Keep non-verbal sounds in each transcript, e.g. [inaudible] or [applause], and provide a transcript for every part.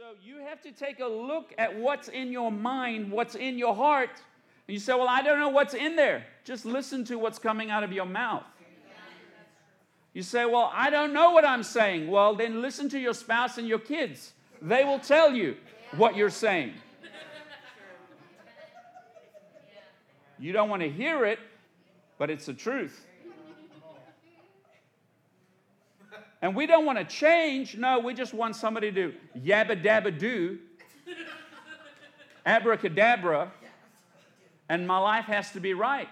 so you have to take a look at what's in your mind, what's in your heart. And you say, Well, I don't know what's in there. Just listen to what's coming out of your mouth. You say, Well, I don't know what I'm saying. Well, then listen to your spouse and your kids. They will tell you what you're saying. You don't want to hear it, but it's the truth. And we don't want to change. No, we just want somebody to yabba dabba do, [laughs] abracadabra, and my life has to be right.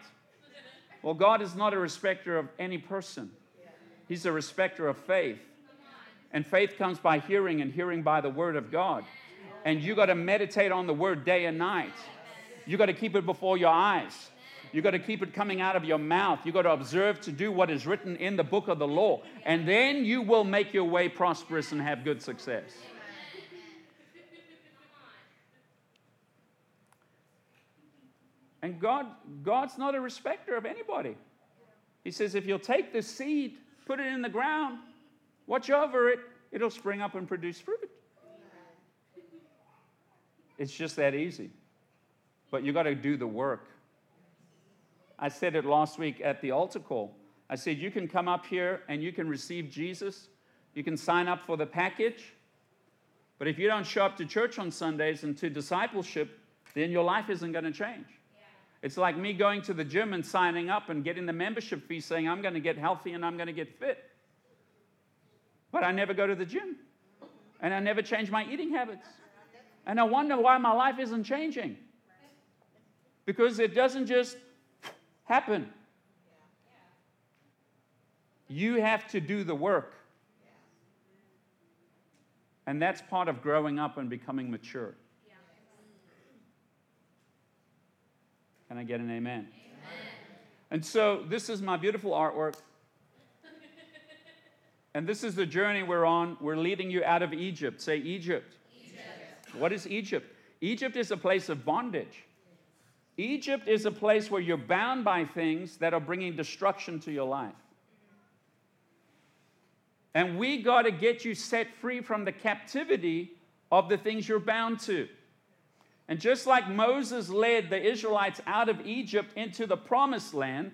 Well, God is not a respecter of any person, He's a respecter of faith. And faith comes by hearing, and hearing by the word of God. And you got to meditate on the word day and night. You got to keep it before your eyes. You got to keep it coming out of your mouth. You've got to observe to do what is written in the book of the law. And then you will make your way prosperous and have good success. And God, God's not a respecter of anybody. He says, if you'll take the seed, put it in the ground, watch over it, it'll spring up and produce fruit. It's just that easy. But you've got to do the work. I said it last week at the altar call. I said, You can come up here and you can receive Jesus. You can sign up for the package. But if you don't show up to church on Sundays and to discipleship, then your life isn't going to change. Yeah. It's like me going to the gym and signing up and getting the membership fee saying, I'm going to get healthy and I'm going to get fit. But I never go to the gym. And I never change my eating habits. And I wonder why my life isn't changing. Because it doesn't just happen. You have to do the work. And that's part of growing up and becoming mature. Can I get an amen? amen? And so, this is my beautiful artwork. and this is the journey we're on. We're leading you out of Egypt. Say, Egypt. Egypt. What is Egypt? Egypt is a place of bondage. Egypt is a place where you're bound by things that are bringing destruction to your life. And we got to get you set free from the captivity of the things you're bound to. And just like Moses led the Israelites out of Egypt into the promised land,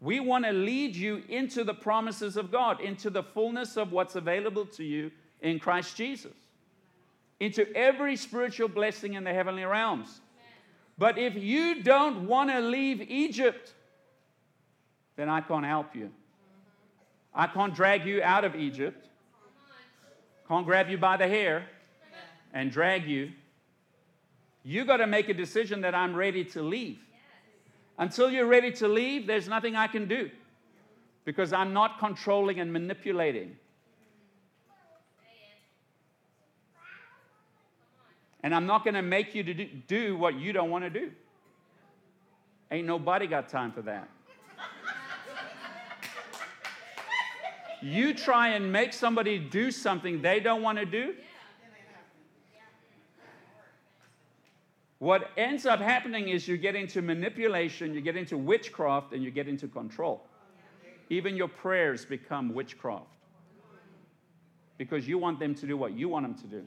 we want to lead you into the promises of God, into the fullness of what's available to you in Christ Jesus, into every spiritual blessing in the heavenly realms. But if you don't want to leave Egypt, then I can't help you. I can't drag you out of Egypt. Can't grab you by the hair and drag you. You got to make a decision that I'm ready to leave. Until you're ready to leave, there's nothing I can do because I'm not controlling and manipulating. And I'm not going to make you to do, do what you don't want to do. Ain't nobody got time for that. you try and make somebody do something they don't want to do. What ends up happening is you get into manipulation, you get into witchcraft, and you get into control. Even your prayers become witchcraft because you want them to do what you want them to do.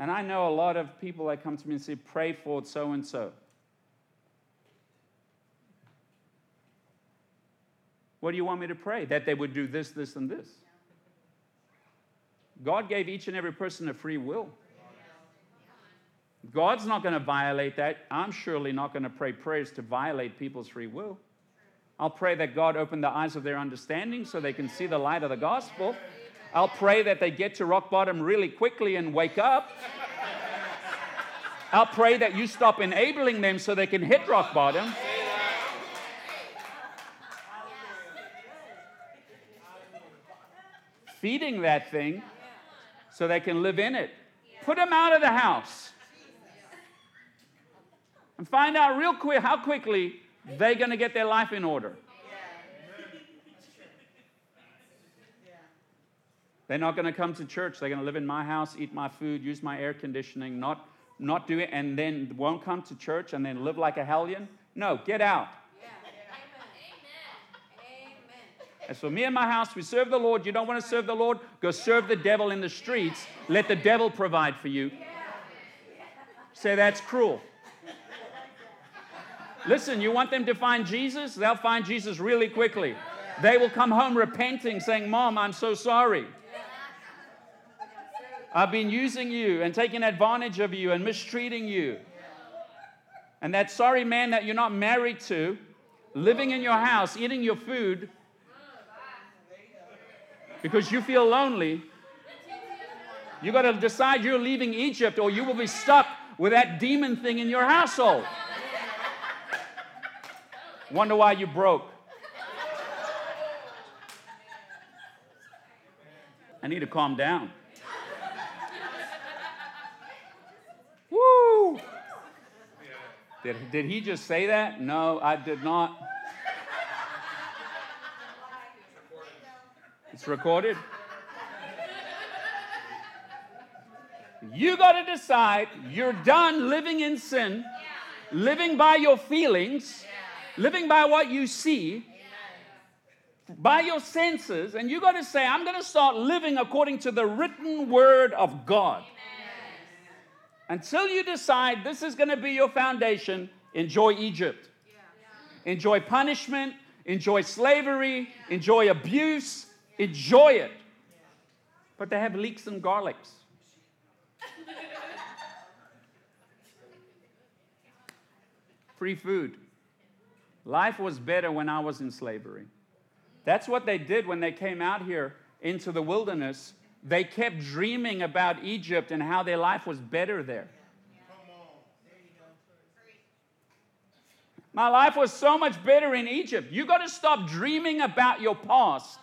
And I know a lot of people that come to me and say, pray for so and so. What do you want me to pray? That they would do this, this, and this. God gave each and every person a free will. God's not going to violate that. I'm surely not going to pray prayers to violate people's free will. I'll pray that God open the eyes of their understanding so they can see the light of the gospel. I'll pray that they get to rock bottom really quickly and wake up. I'll pray that you stop enabling them so they can hit rock bottom. Feeding that thing so they can live in it. Put them out of the house. And find out real quick how quickly they're going to get their life in order. They're not going to come to church. They're going to live in my house, eat my food, use my air conditioning, not, not do it, and then won't come to church and then live like a hellion. No, get out. As for me and my house, we serve the Lord. You don't want to serve the Lord? Go serve the devil in the streets. Let the devil provide for you. Say that's cruel. Listen, you want them to find Jesus? They'll find Jesus really quickly. They will come home repenting, saying, Mom, I'm so sorry. I've been using you and taking advantage of you and mistreating you. And that sorry man that you're not married to, living in your house, eating your food, because you feel lonely, you got to decide you're leaving Egypt or you will be stuck with that demon thing in your household. Wonder why you broke. I need to calm down. Did, did he just say that? No, I did not. It's recorded. You got to decide you're done living in sin, living by your feelings, living by what you see, by your senses, and you got to say, I'm going to start living according to the written word of God. Until you decide this is going to be your foundation, enjoy Egypt. Enjoy punishment, enjoy slavery, enjoy abuse, Enjoy it. But they have leeks and garlics. [laughs] Free food. Life was better when I was in slavery. That's what they did when they came out here into the wilderness. They kept dreaming about Egypt and how their life was better there. My life was so much better in Egypt. You got to stop dreaming about your past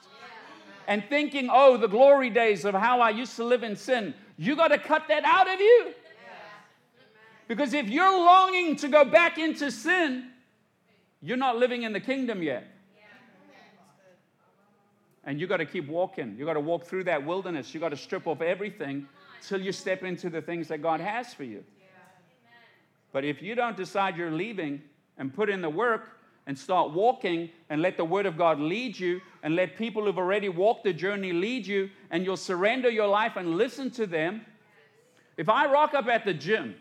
and thinking, oh, the glory days of how I used to live in sin. You got to cut that out of you. Because if you're longing to go back into sin, you're not living in the kingdom yet. And you got to keep walking. You got to walk through that wilderness. You got to strip off everything till you step into the things that God has for you. But if you don't decide you're leaving and put in the work, and start walking and let the Word of God lead you and let people who've already walked the journey lead you and you'll surrender your life and listen to them. If I rock up at the gym,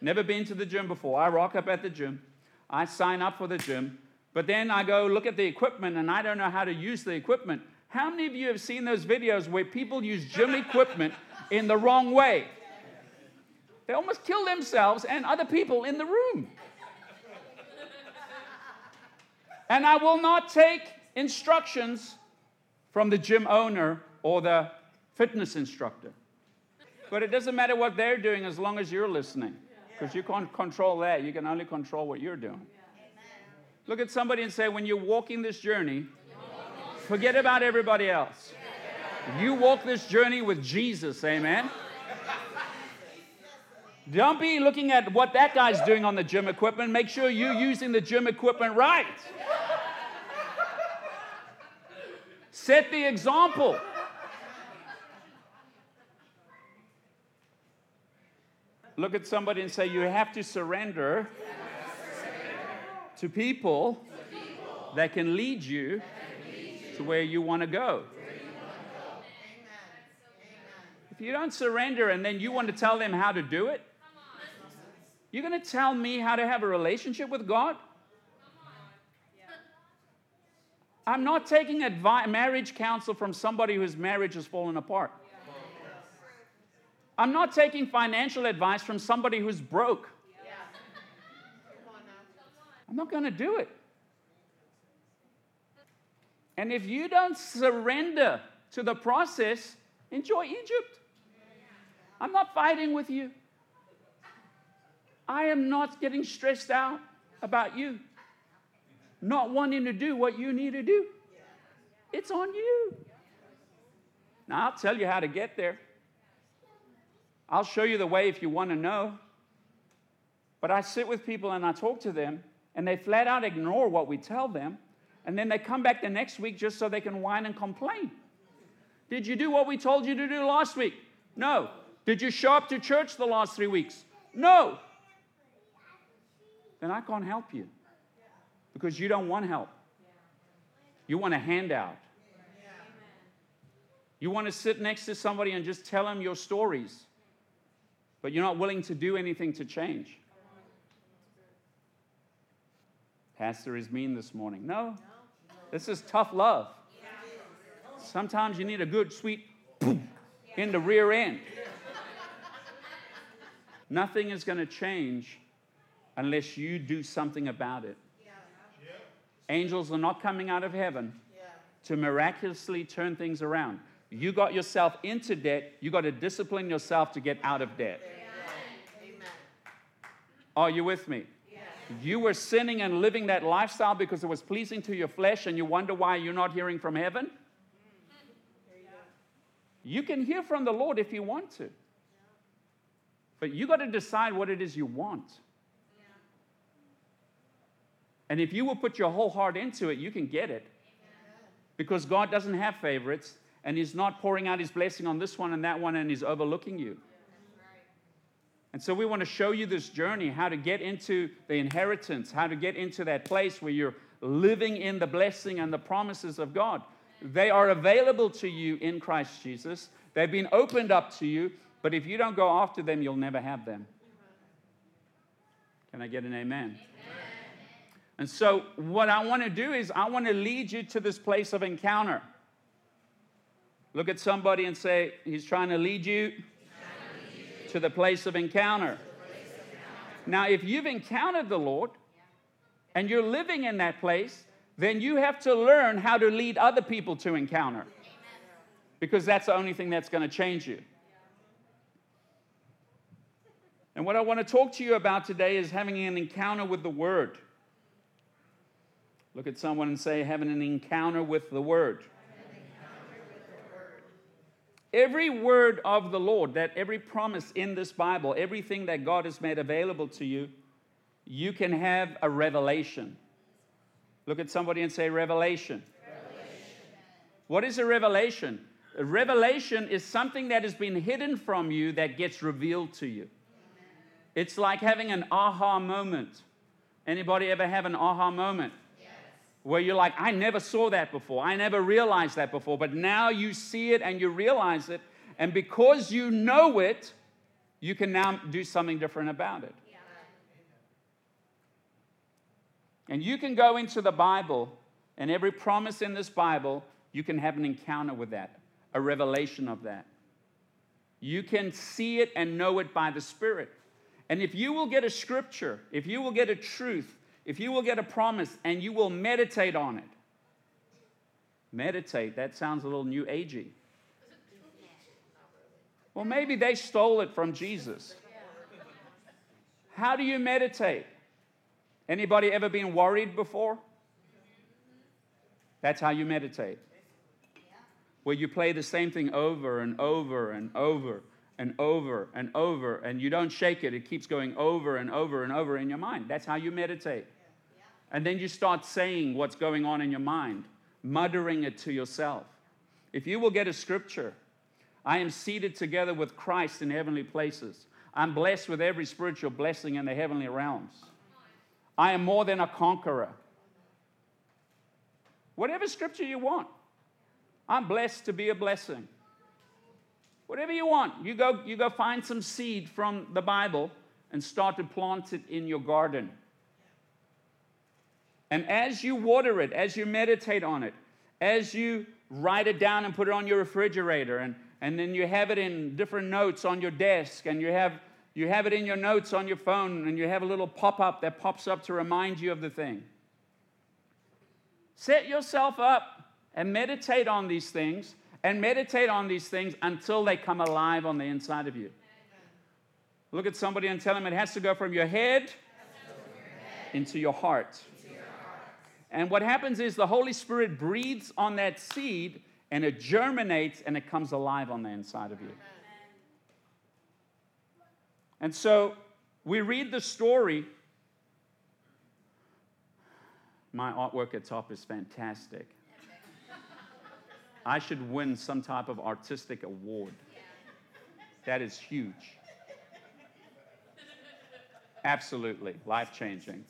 never been to the gym before, I rock up at the gym, I sign up for the gym, but then I go look at the equipment and I don't know how to use the equipment. How many of you have seen those videos where people use gym equipment in the wrong way? They almost kill themselves and other people in the room. And I will not take instructions from the gym owner or the fitness instructor. But it doesn't matter what they're doing as long as you're listening. Because you can't control that. You can only control what you're doing. Look at somebody and say, when you're walking this journey, forget about everybody else. You walk this journey with Jesus, amen? Don't be looking at what that guy's doing on the gym equipment. Make sure you're using the gym equipment right. Set the example. Look at somebody and say, You have to surrender, to people, that can lead you, where you want to go. If you don't surrender and then you want to tell them how to do it, you're going to tell me how to have a relationship with God? I'm not taking marriage counsel from somebody whose marriage has fallen apart. I'm not taking financial advice from somebody who's broke. I'm not going to do it. And if you don't surrender to the process, enjoy Egypt. I'm not fighting with you. I am not getting stressed out about you not wanting to do what you need to do. It's on you. Now, I'll tell you how to get there. I'll show you the way if you want to know. But I sit with people and I talk to them, and they flat out ignore what we tell them, and then they come back the next week just so they can whine and complain. Did you do what we told you to do last week? No. Did you show up to church the last three weeks? No then I can't help you because you don't want help. You want a handout. You want to sit next to somebody and just tell them your stories, but you're not willing to do anything to change. Pastor is mean this morning. No, this is tough love. Sometimes you need a good, sweet in the rear end. Nothing is going to change unless you do something about it. Angels are not coming out of heaven to miraculously turn things around. You got yourself into debt, you got to discipline yourself to get out of debt. Are you with me? You were sinning and living that lifestyle because it was pleasing to your flesh, and you wonder why you're not hearing from heaven? You can hear from the Lord if you want to. But you got to decide what it is you want. And if you will put your whole heart into it, you can get it. Because God doesn't have favorites, and He's not pouring out His blessing on this one and that one, and He's overlooking you. And so we want to show you this journey how to get into the inheritance, how to get into that place where you're living in the blessing and the promises of God. They are available to you in Christ Jesus. They've been opened up to you, but if you don't go after them, you'll never have them. Can I get an amen? amen. And so, what I want to do is, I want to lead you to this place of encounter. Look at somebody and say, He's trying to lead you to the place of encounter. Now, if you've encountered the Lord and you're living in that place, then you have to learn how to lead other people to encounter. Because that's the only thing that's going to change you. And what I want to talk to you about today is having an encounter with the Word. Look at someone and say, having an encounter with the Word. Every word of the Lord, that every promise in this Bible, everything that God has made available to you, you can have a revelation. Look at somebody and say, revelation. revelation. What is a revelation? A revelation is something that has been hidden from you that gets revealed to you. It's like having an aha moment. Anybody ever have an aha moment? Where you're like, I never saw that before. I never realized that before. But now you see it and you realize it. And because you know it, you can now do something different about it. Yeah. And you can go into the Bible, and every promise in this Bible, you can have an encounter with that, a revelation of that. You can see it and know it by the Spirit. And if you will get a scripture, if you will get a truth, if you will get a promise and you will meditate on it, meditate, that sounds a little new agey. Well, maybe they stole it from Jesus. How do you meditate? Anybody ever been worried before? That's how you meditate. Where you play the same thing over and over and over and over and over, and you don't shake it. It keeps going over and over and over in your mind. That's how you meditate. And then you start saying what's going on in your mind, muttering it to yourself. If you will get a scripture, I am seated together with Christ in heavenly places. I'm blessed with every spiritual blessing in the heavenly realms. I am more than a conqueror. Whatever scripture you want, I'm blessed to be a blessing. Whatever you want, you go, you go find some seed from the Bible and start to plant it in your garden. And as you water it, as you meditate on it, as you write it down and put it on your refrigerator, and, and then you have it in different notes on your desk, and you have, you have it in your notes on your phone, and you have a little pop up that pops up to remind you of the thing. Set yourself up and meditate on these things, and meditate on these things until they come alive on the inside of you. Look at somebody and tell them it has to go from your head, into your heart. And what happens is the Holy Spirit breathes on that seed and it germinates and it comes alive on the inside of you. And so we read the story. My artwork at top is fantastic. I should win some type of artistic award. That is huge. Absolutely life changing.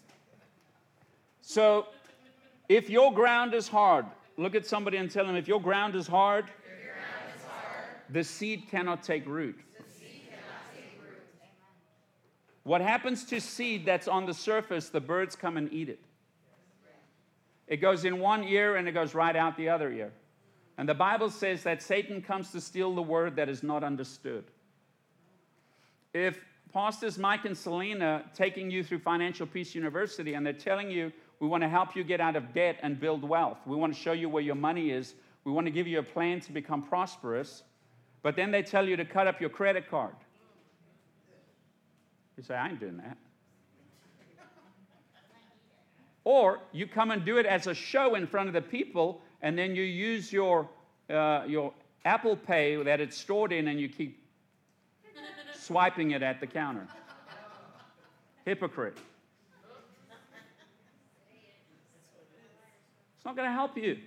So, if your ground is hard, look at somebody and tell them if your ground is hard, ground is the seed cannot take root. What happens to seed that's on the surface, the birds come and eat it. It goes in one ear and it goes right out the other ear. And the Bible says that Satan comes to steal the word that is not understood. If Pastors Mike and Selena taking you through Financial Peace University and they're telling you, we want to help you get out of debt and build wealth. We want to show you where your money is. We want to give you a plan to become prosperous. But then they tell you to cut up your credit card. You say, I ain't doing that. Or you come and do it as a show in front of the people, and then you use your, uh, your Apple Pay that it's stored in, and you keep swiping it at the counter. Hypocrite. It's not going to help you.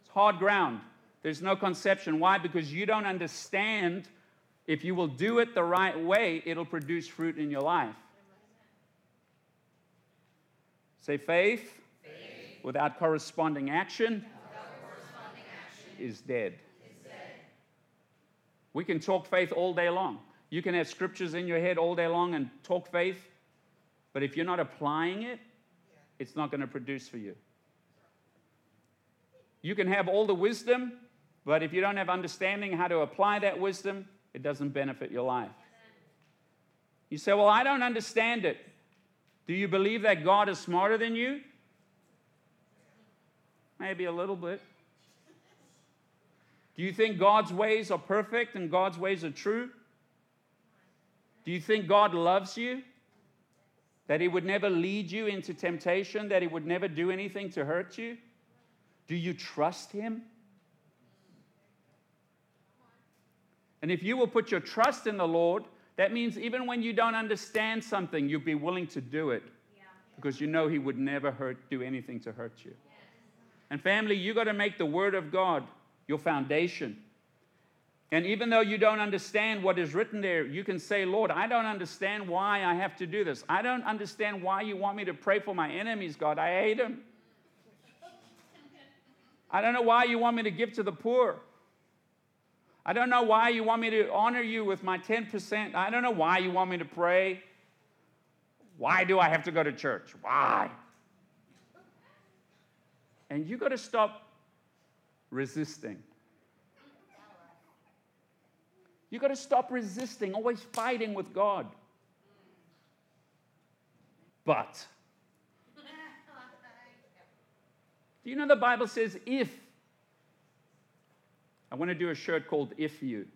It's hard ground. There's no conception. Why? Because you don't understand if you will do it the right way, it'll produce fruit in your life. Say faith, faith. Without, corresponding action, without corresponding action is dead. dead. We can talk faith all day long. You can have scriptures in your head all day long and talk faith, but if you're not applying it, it's not going to produce for you. You can have all the wisdom, but if you don't have understanding how to apply that wisdom, it doesn't benefit your life. You say, Well, I don't understand it. Do you believe that God is smarter than you? Maybe a little bit. Do you think God's ways are perfect and God's ways are true? Do you think God loves you? That He would never lead you into temptation? That He would never do anything to hurt you? Do you trust Him? And if you will put your trust in the Lord, that means even when you don't understand something, you'll be willing to do it because you know He would never hurt, do anything to hurt you. And family, you got to make the Word of God your foundation. And even though you don't understand what is written there, you can say, Lord, I don't understand why I have to do this. I don't understand why you want me to pray for my enemies, God. I hate them. I don't know why you want me to give to the poor. I don't know why you want me to honor you with my 10%. I don't know why you want me to pray. Why do I have to go to church? Why? And you got to stop resisting. You've got to stop resisting, always fighting with God. But, do you know the Bible says if? I want to do a shirt called If You.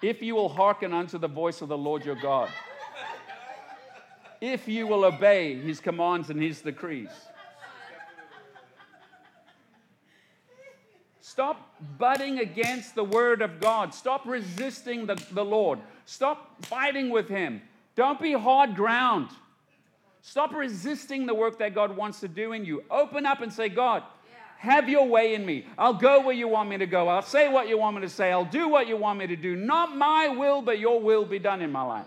if you will hearken unto the voice of the Lord your God, if you will obey his commands and his decrees. Stop butting against the word of God. Stop resisting the, the Lord. Stop fighting with him. Don't be hard ground. Stop resisting the work that God wants to do in you. Open up and say, God, have your way in me. I'll go where you want me to go. I'll say what you want me to say. I'll do what you want me to do. Not my will, but your will be done in my life.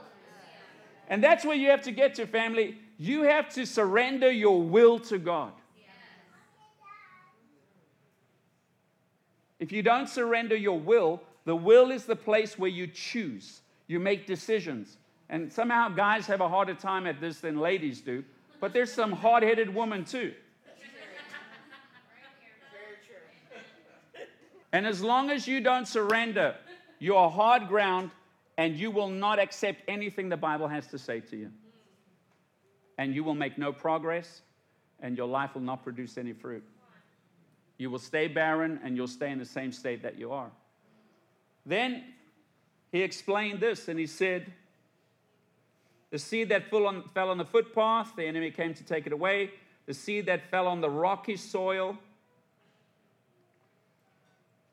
And that's where you have to get to, family. You have to surrender your will to God. If you don't surrender your will, the will is the place where you choose, you make decisions. And somehow guys have a harder time at this than ladies do, but there's some hard headed women too. And as long as you don't surrender, you're hard ground and you will not accept anything the Bible has to say to you. And you will make no progress and your life will not produce any fruit. You will stay barren and you'll stay in the same state that you are. Then he explained this and he said, The seed that fell on, the footpath, the enemy came to take it away. The seed that fell on the rocky soil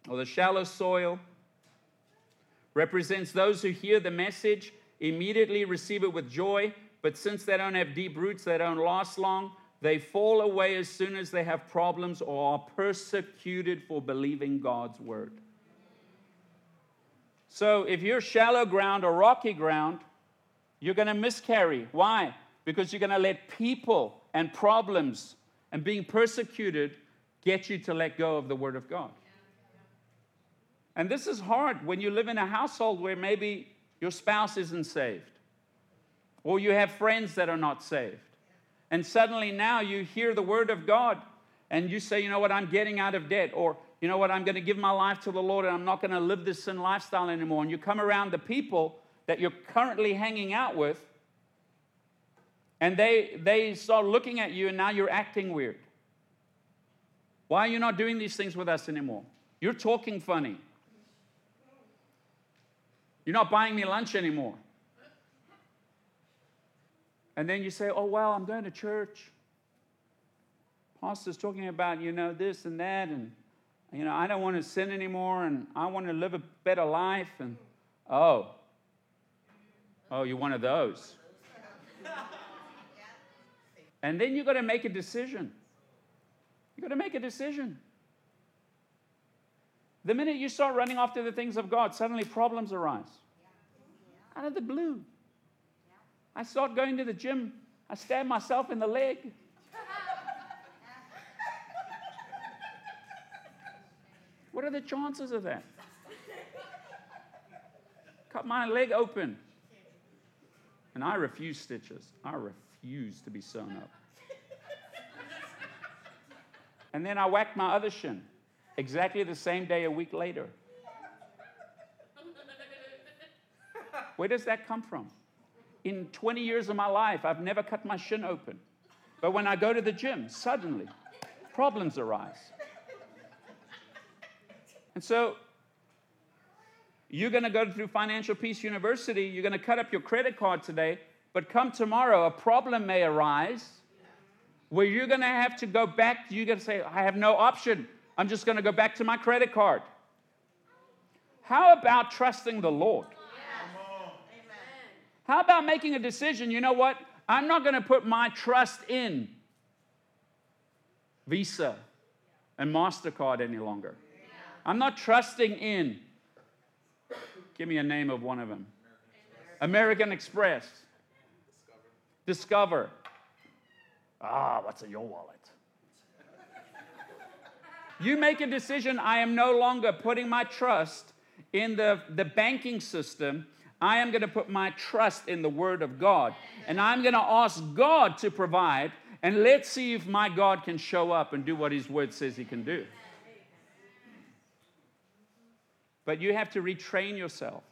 or the shallow soil represents those who hear the message, immediately receive it with joy, but since they don't have deep roots, they don't last long, they fall away as soon as they have problems or are persecuted for believing God's word. So if you're shallow ground or rocky ground, you're going to miscarry. Why? Because you're going to let people and problems and being persecuted get you to let go of the Word of God. And this is hard when you live in a household where maybe your spouse isn't saved, or you have friends that are not saved. And suddenly now you hear the Word of God and you say, you know what, I'm getting out of debt, or you know what, I'm going to give my life to the Lord and I'm not going to live this sin lifestyle anymore. And you come around the people that you're currently hanging out with, and they, they start looking at you, and now you're acting weird. Why are you not doing these things with us anymore? You're talking funny. You're not buying me lunch anymore. And then you say, oh, well, I'm going to church. Pastor's talking about, you know, this and that, and, you know, I don't want to sin anymore, and I want to live a better life. And, oh, oh, you're one of those. And then you've got to make a decision. You've got to make a decision. The minute you start running after the things of God, suddenly problems arise. Out of the blue. I start going to the gym. I stab myself in the leg. What are the chances of that? Cut my leg open. And I refuse stitches. I refuse to be sewn up. And then I whacked my other shin exactly the same day a week later. Where does that come from? In 20 years of my life, I've never cut my shin open. But when I go to the gym, suddenly problems arise. And so you're going to go through Financial Peace University, you're going to cut up your credit card today, but come tomorrow, a problem may arise where you're going to have to go back. You're going to say, I have no option. I'm just going to go back to my credit card. How about trusting the Lord? How about making a decision? You know what? I'm not going to put my trust in Visa and MasterCard any longer. I'm not trusting in, give me a name of one of them American Express, Discover. Ah, what's in your wallet? You make a decision. I am no longer putting my trust in the, the banking system. I am going to put my trust in the Word of God. And I'm going to ask God to provide. And let's see if my God can show up and do what His Word says He can do. But you have to retrain yourself.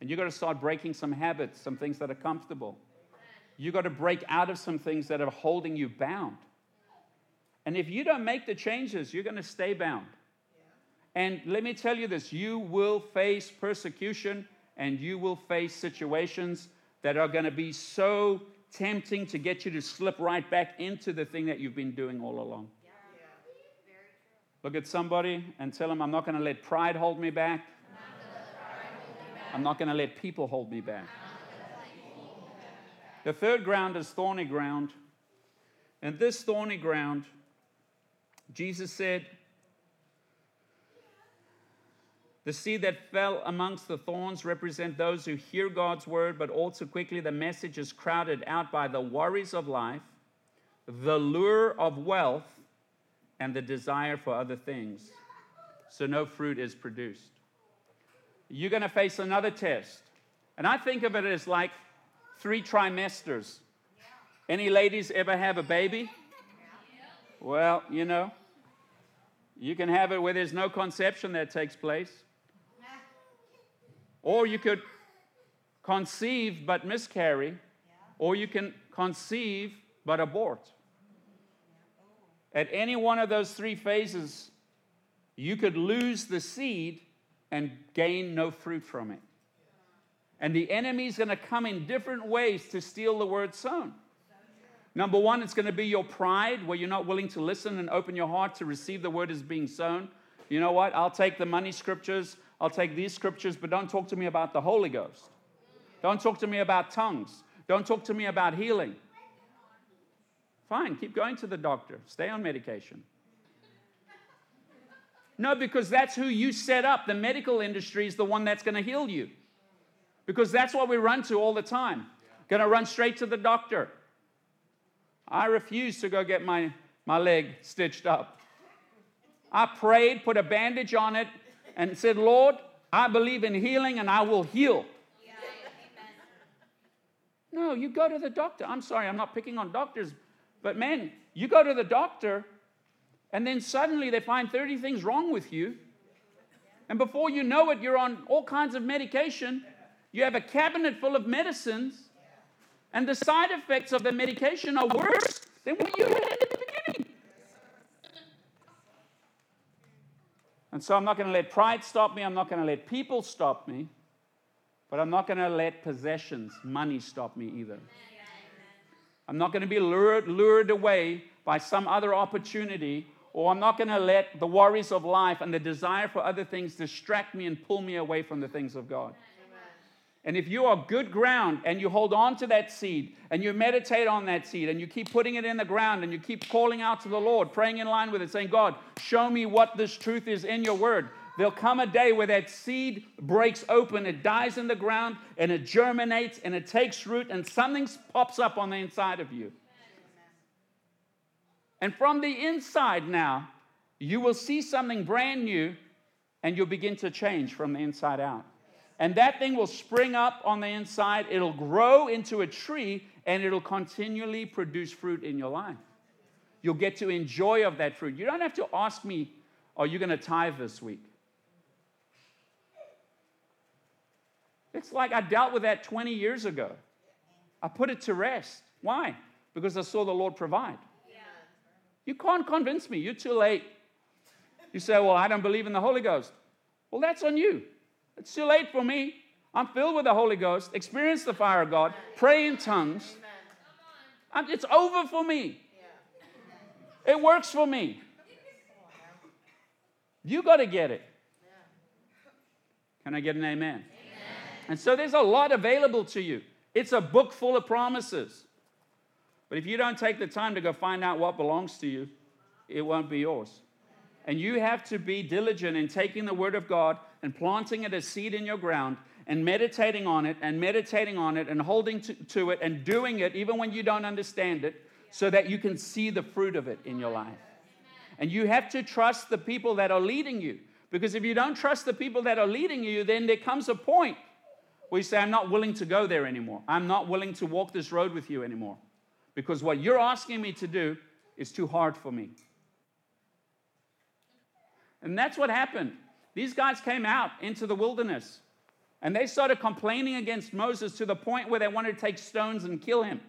And you've got to start breaking some habits, some things that are comfortable. You've got to break out of some things that are holding you bound. And if you don't make the changes, you're going to stay bound. And let me tell you this you will face persecution and you will face situations that are going to be so tempting to get you to slip right back into the thing that you've been doing all along. Look at somebody and tell them, I'm not going to let pride hold me back. I'm not going to let people hold me back. The third ground is thorny ground. And this thorny ground, Jesus said, the seed that fell amongst the thorns represent those who hear God's word, but also quickly the message is crowded out by the worries of life, the lure of wealth, and the desire for other things. So no fruit is produced. You're going to face another test. And I think of it as like three trimesters. Any ladies ever have a baby? Well, you know, you can have it where there's no conception that takes place. Or you could conceive but miscarry, or you can conceive but abort. At any one of those three phases, you could lose the seed and gain no fruit from it. And the enemy is going to come in different ways to steal the word sown. Number one, it's going to be your pride, where you're not willing to listen and open your heart to receive the word as being sown. You know what? I'll take the money scriptures, I'll take these scriptures, but don't talk to me about the Holy Ghost. Don't talk to me about tongues. Don't talk to me about healing. Fine, keep going to the doctor, stay on medication. No, because that's who you set up. The medical industry is the one that's going to heal you because that's what we run to all the time. Going to run straight to the doctor. I refused to go get my my leg stitched up. I prayed, put a bandage on it, and said, Lord, I believe in healing and I will heal. No, you go to the doctor. I'm sorry, I'm not picking on doctors, but man, you go to the doctor and then suddenly they find 30 things wrong with you. And before you know it, you're on all kinds of medication. You have a cabinet full of medicines, and the side effects of the medication are worse than what you had at the beginning. And so I'm not going to let pride stop me. I'm not going to let people stop me. But I'm not going to let possessions, money stop me either. I'm not going to be lured, lured away by some other opportunity, or I'm not going to let the worries of life and the desire for other things distract me and pull me away from the things of God. And if you are good ground and you hold on to that seed and you meditate on that seed and you keep putting it in the ground and you keep calling out to the Lord, praying in line with it, saying, God, show me what this truth is in your word. There'll come a day where that seed breaks open, it dies in the ground, and it germinates and it takes root, and something pops up on the inside of you. And from the inside now, you will see something brand new and you'll begin to change from the inside out. And that thing will spring up on the inside, it'll grow into a tree, and it'll continually produce fruit in your life. You'll get to enjoy of that fruit. You don't have to ask me, are you going to tithe this week? It's like I dealt with that 20 years ago. I put it to rest. Why? Because I saw the Lord provide. You can't convince me. You're too late. You say, Well, I don't believe in the Holy Ghost. Well, that's on you. It's too late for me. I'm filled with the Holy Ghost, experience the fire of God, pray in tongues. it's over for me. It works for me. You got to get it. Can I get an amen? And so there's a lot available to you. It's a book full of promises. But if you don't take the time to go find out what belongs to you, it won't be yours. And you have to be diligent in taking the Word of God and planting it as seed in your ground and meditating on it and meditating on it and holding to, to it and doing it even when you don't understand it so that you can see the fruit of it in your life. And you have to trust the people that are leading you. Because if you don't trust the people that are leading you, then there comes a point where you say, I'm not willing to go there anymore. I'm not willing to walk this road with you anymore. Because what you're asking me to do is too hard for me. And that's what happened. These guys came out into the wilderness and they started complaining against Moses to the point where they wanted to take stones and kill him.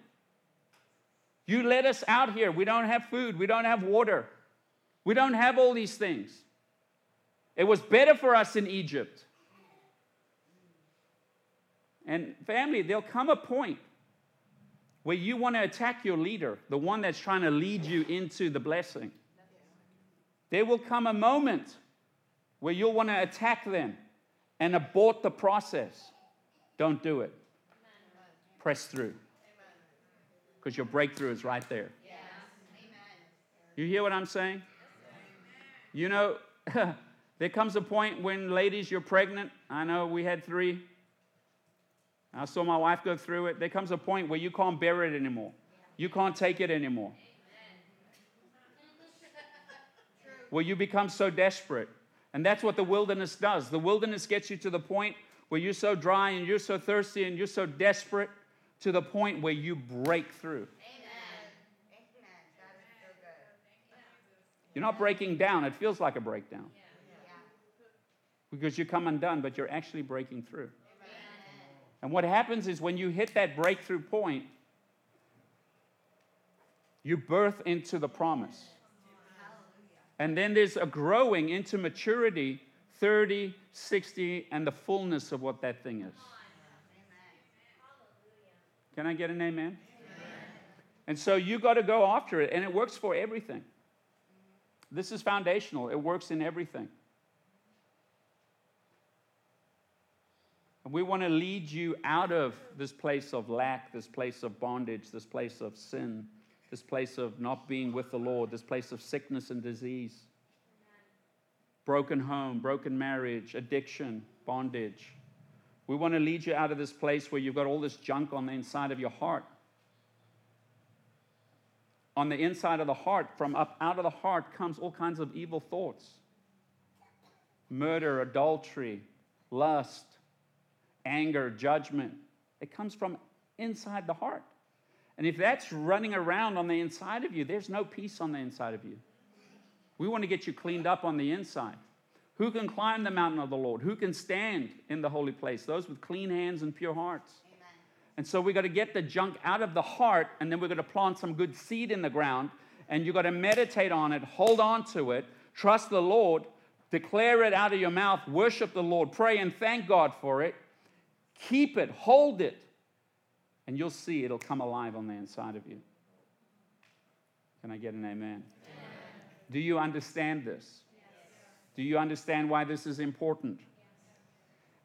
You let us out here. We don't have food. We don't have water. We don't have all these things. It was better for us in Egypt. And family, there'll come a point where you want to attack your leader, the one that's trying to lead you into the blessing. There will come a moment where you'll want to attack them and abort the process. Don't do it. Press through. Because your breakthrough is right there. You hear what I'm saying? You know, [laughs] there comes a point when, ladies, you're pregnant. I know we had three. I saw my wife go through it. There comes a point where you can't bear it anymore. You can't take it anymore. where you become so desperate. And that's what the wilderness does. The wilderness gets you to the point where you're so dry and you're so thirsty and you're so desperate to the point where you break through. You're not breaking down, it feels like a breakdown. Because you come undone, but you're actually breaking through. And what happens is when you hit that breakthrough point, you birth into the promise. And then there's a growing into maturity 30, 60, and the fullness of what that thing is. Can I get an amen? amen? And so you got to go after it, and it works for everything. This is foundational, it works in everything. And we want to lead you out of this place of lack, this place of bondage, this place of sin, this place of not being with the Lord, this place of sickness and disease, broken home, broken marriage, addiction, bondage. We want to lead you out of this place where you've got all this junk on the inside of your heart. on the inside of the heart, from up out of the heart comes all kinds of evil thoughts murder, adultery, lust, anger, judgment. It comes from inside the heart. And if that's running around on the inside of you, there's no peace on the inside of you. We want to get you cleaned up on the inside. Who can climb the mountain of the Lord? Who can stand in the holy place? Those with clean hands and pure hearts. Amen. And so we got to get the junk out of the heart, and then we're going to plant some good seed in the ground. And you've got to meditate on it, hold on to it, trust the Lord, declare it out of your mouth, worship the Lord, pray and thank God for it. Keep it, hold it, and you'll see it'll come alive on the inside of you. Can I get an amen? amen. Do you understand this? Do you understand why this is important?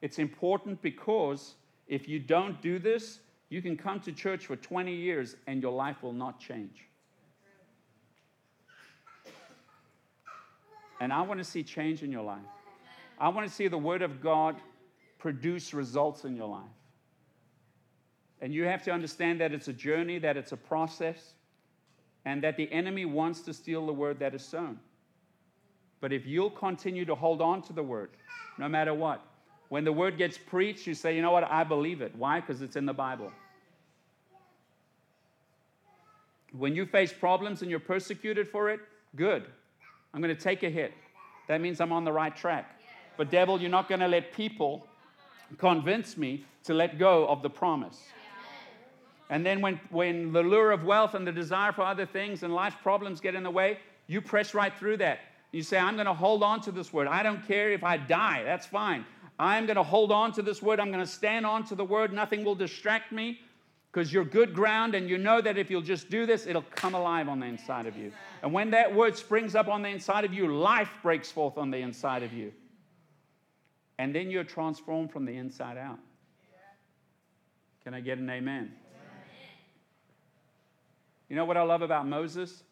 It's important because if you don't do this, you can come to church for 20 years and your life will not change. And I want to see change in your life. I want to see the Word of God produce results in your life. And you have to understand that it's a journey, that it's a process, and that the enemy wants to steal the word that is sown. But if you'll continue to hold on to the word, no matter what, when the word gets preached, you say, you know what, I believe it. Why? Because it's in the Bible. When you face problems and you're persecuted for it, good. I'm going to take a hit. That means I'm on the right track. But, devil, you're not going to let people convince me to let go of the promise. And then, when, when the lure of wealth and the desire for other things and life problems get in the way, you press right through that. You say, I'm going to hold on to this word. I don't care if I die, that's fine. I'm going to hold on to this word. I'm going to stand on to the word. Nothing will distract me because you're good ground and you know that if you'll just do this, it'll come alive on the inside of you. And when that word springs up on the inside of you, life breaks forth on the inside of you. And then you're transformed from the inside out. Can I get an amen? You know what I love about Moses?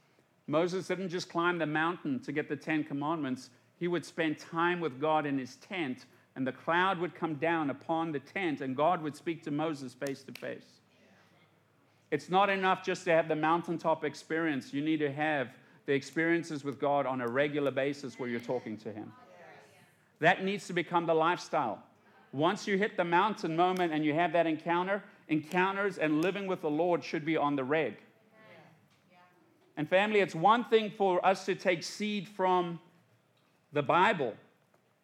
Moses didn't just climb the mountain to get the Ten Commandments, he would spend time with God in his tent, and the cloud would come down upon the tent, and God would speak to Moses face to face. It's not enough just to have the mountaintop experience. You need to have the experiences with God on a regular basis where you're talking to Him. That needs to become the lifestyle. Once you hit the mountain moment and you have that encounter, encounters and living with the Lord should be on the reg. And family, it's one thing for us to take seed from the Bible,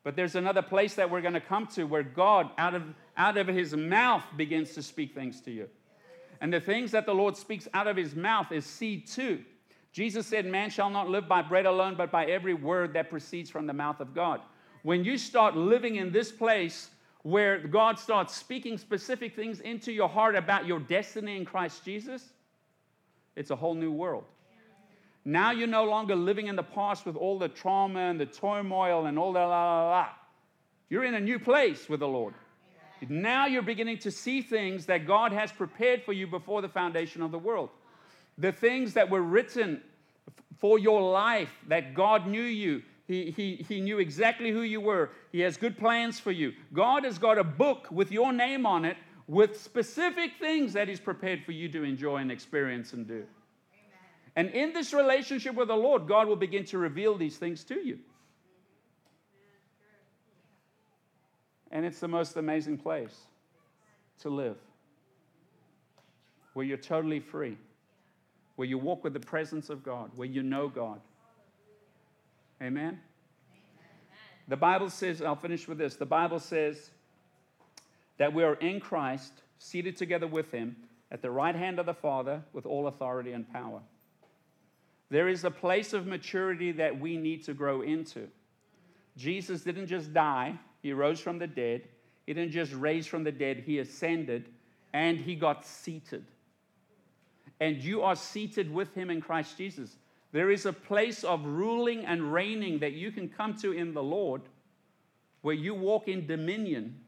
but there's another place that we're going to come to where God, out of, out of his mouth, begins to speak things to you. And the things that the Lord speaks out of his mouth is seed too. Jesus said, Man shall not live by bread alone, but by every word that proceeds from the mouth of God. When you start living in this place where God starts speaking specific things into your heart about your destiny in Christ Jesus, it's a whole new world. Now you're no longer living in the past with all the trauma and the turmoil and all that. La, la, la. You're in a new place with the Lord. Now you're beginning to see things that God has prepared for you before the foundation of the world. The things that were written for your life, that God knew you. He, he, he knew exactly who you were. He has good plans for you. God has got a book with your name on it with specific things that He's prepared for you to enjoy and experience and do. And in this relationship with the Lord, God will begin to reveal these things to you. And it's the most amazing place to live, where you're totally free, where you walk with the presence of God, where you know God. Amen? The Bible says, I'll finish with this. The Bible says that we are in Christ, seated together with Him at the right hand of the Father with all authority and power. There is a place of maturity that we need to grow into. Jesus didn't just die, he rose from the dead. He didn't just raise from the dead, he ascended and he got seated. And you are seated with him in Christ Jesus. There is a place of ruling and reigning that you can come to in the Lord where you walk in dominion,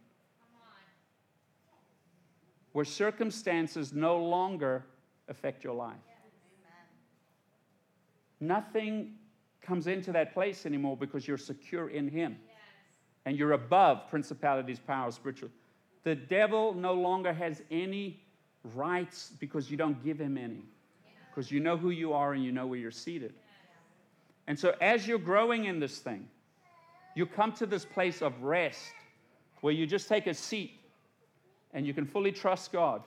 where circumstances no longer affect your life. Nothing comes into that place anymore because you're secure in Him. Yes. And you're above principalities, powers, spiritual. The devil no longer has any rights because you don't give him any. because you know who you are and you know where you're seated. And so, as you're growing in this thing, you come to this place of rest where you just take a seat and you can fully trust God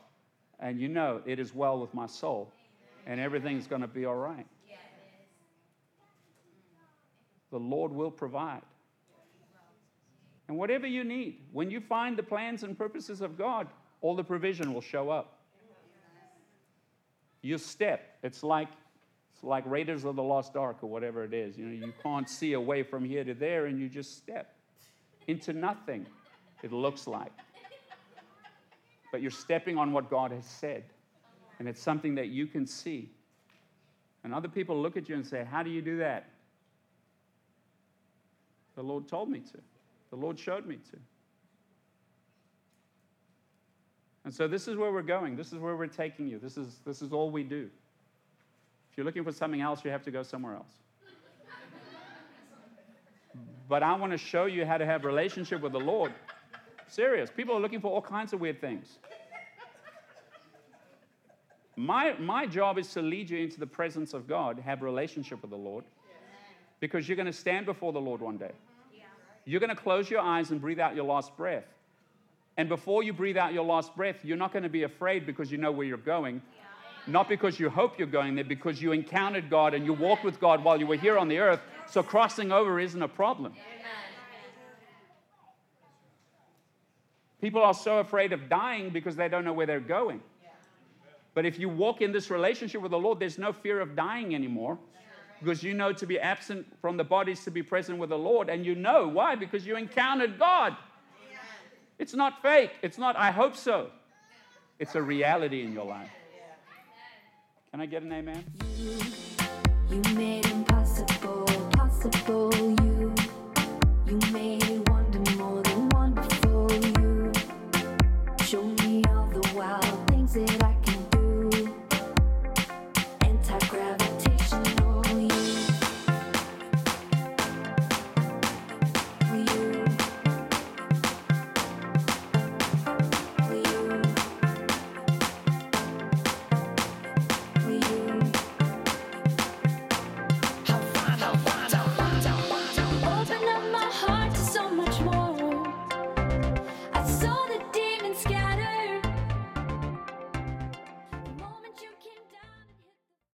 and you know it is well with my soul and everything's going to be all right. The Lord will provide. And whatever you need, when you find the plans and purposes of God, all the provision will show up. You step. It's like it's like Raiders of the Lost Ark or whatever it is. You know, you can't see a way from here to there, and you just step into nothing. It looks like, but you're stepping on what God has said, and it's something that you can see. And other people look at you and say, "How do you do that?" The Lord told me to. The Lord showed me to. And so this is where we're going. This is where we're taking you. This is, this is all we do. If you're looking for something else, you have to go somewhere else. but I want to show you how to have relationship with the Lord. Serious. People are looking for all kinds of weird things. My, my job is to lead you into the presence of God, have relationship with the Lord, because you're going to stand before the Lord one day. You're going to close your eyes and breathe out your last breath. And before you breathe out your last breath, you're not going to be afraid because you know where you're going. Not because you hope you're going there, because you encountered God and you walked with God while you were here on the earth. So crossing over isn't a problem. People are so afraid of dying because they don't know where they're going. But if you walk in this relationship with the Lord, there's no fear of dying anymore because you know to be absent from the body is to be present with the Lord. And you know why? Because you encountered God. It's not fake. It's not, I hope so. It's a reality in your life. Can I get an amen? You, you made impossible possible. You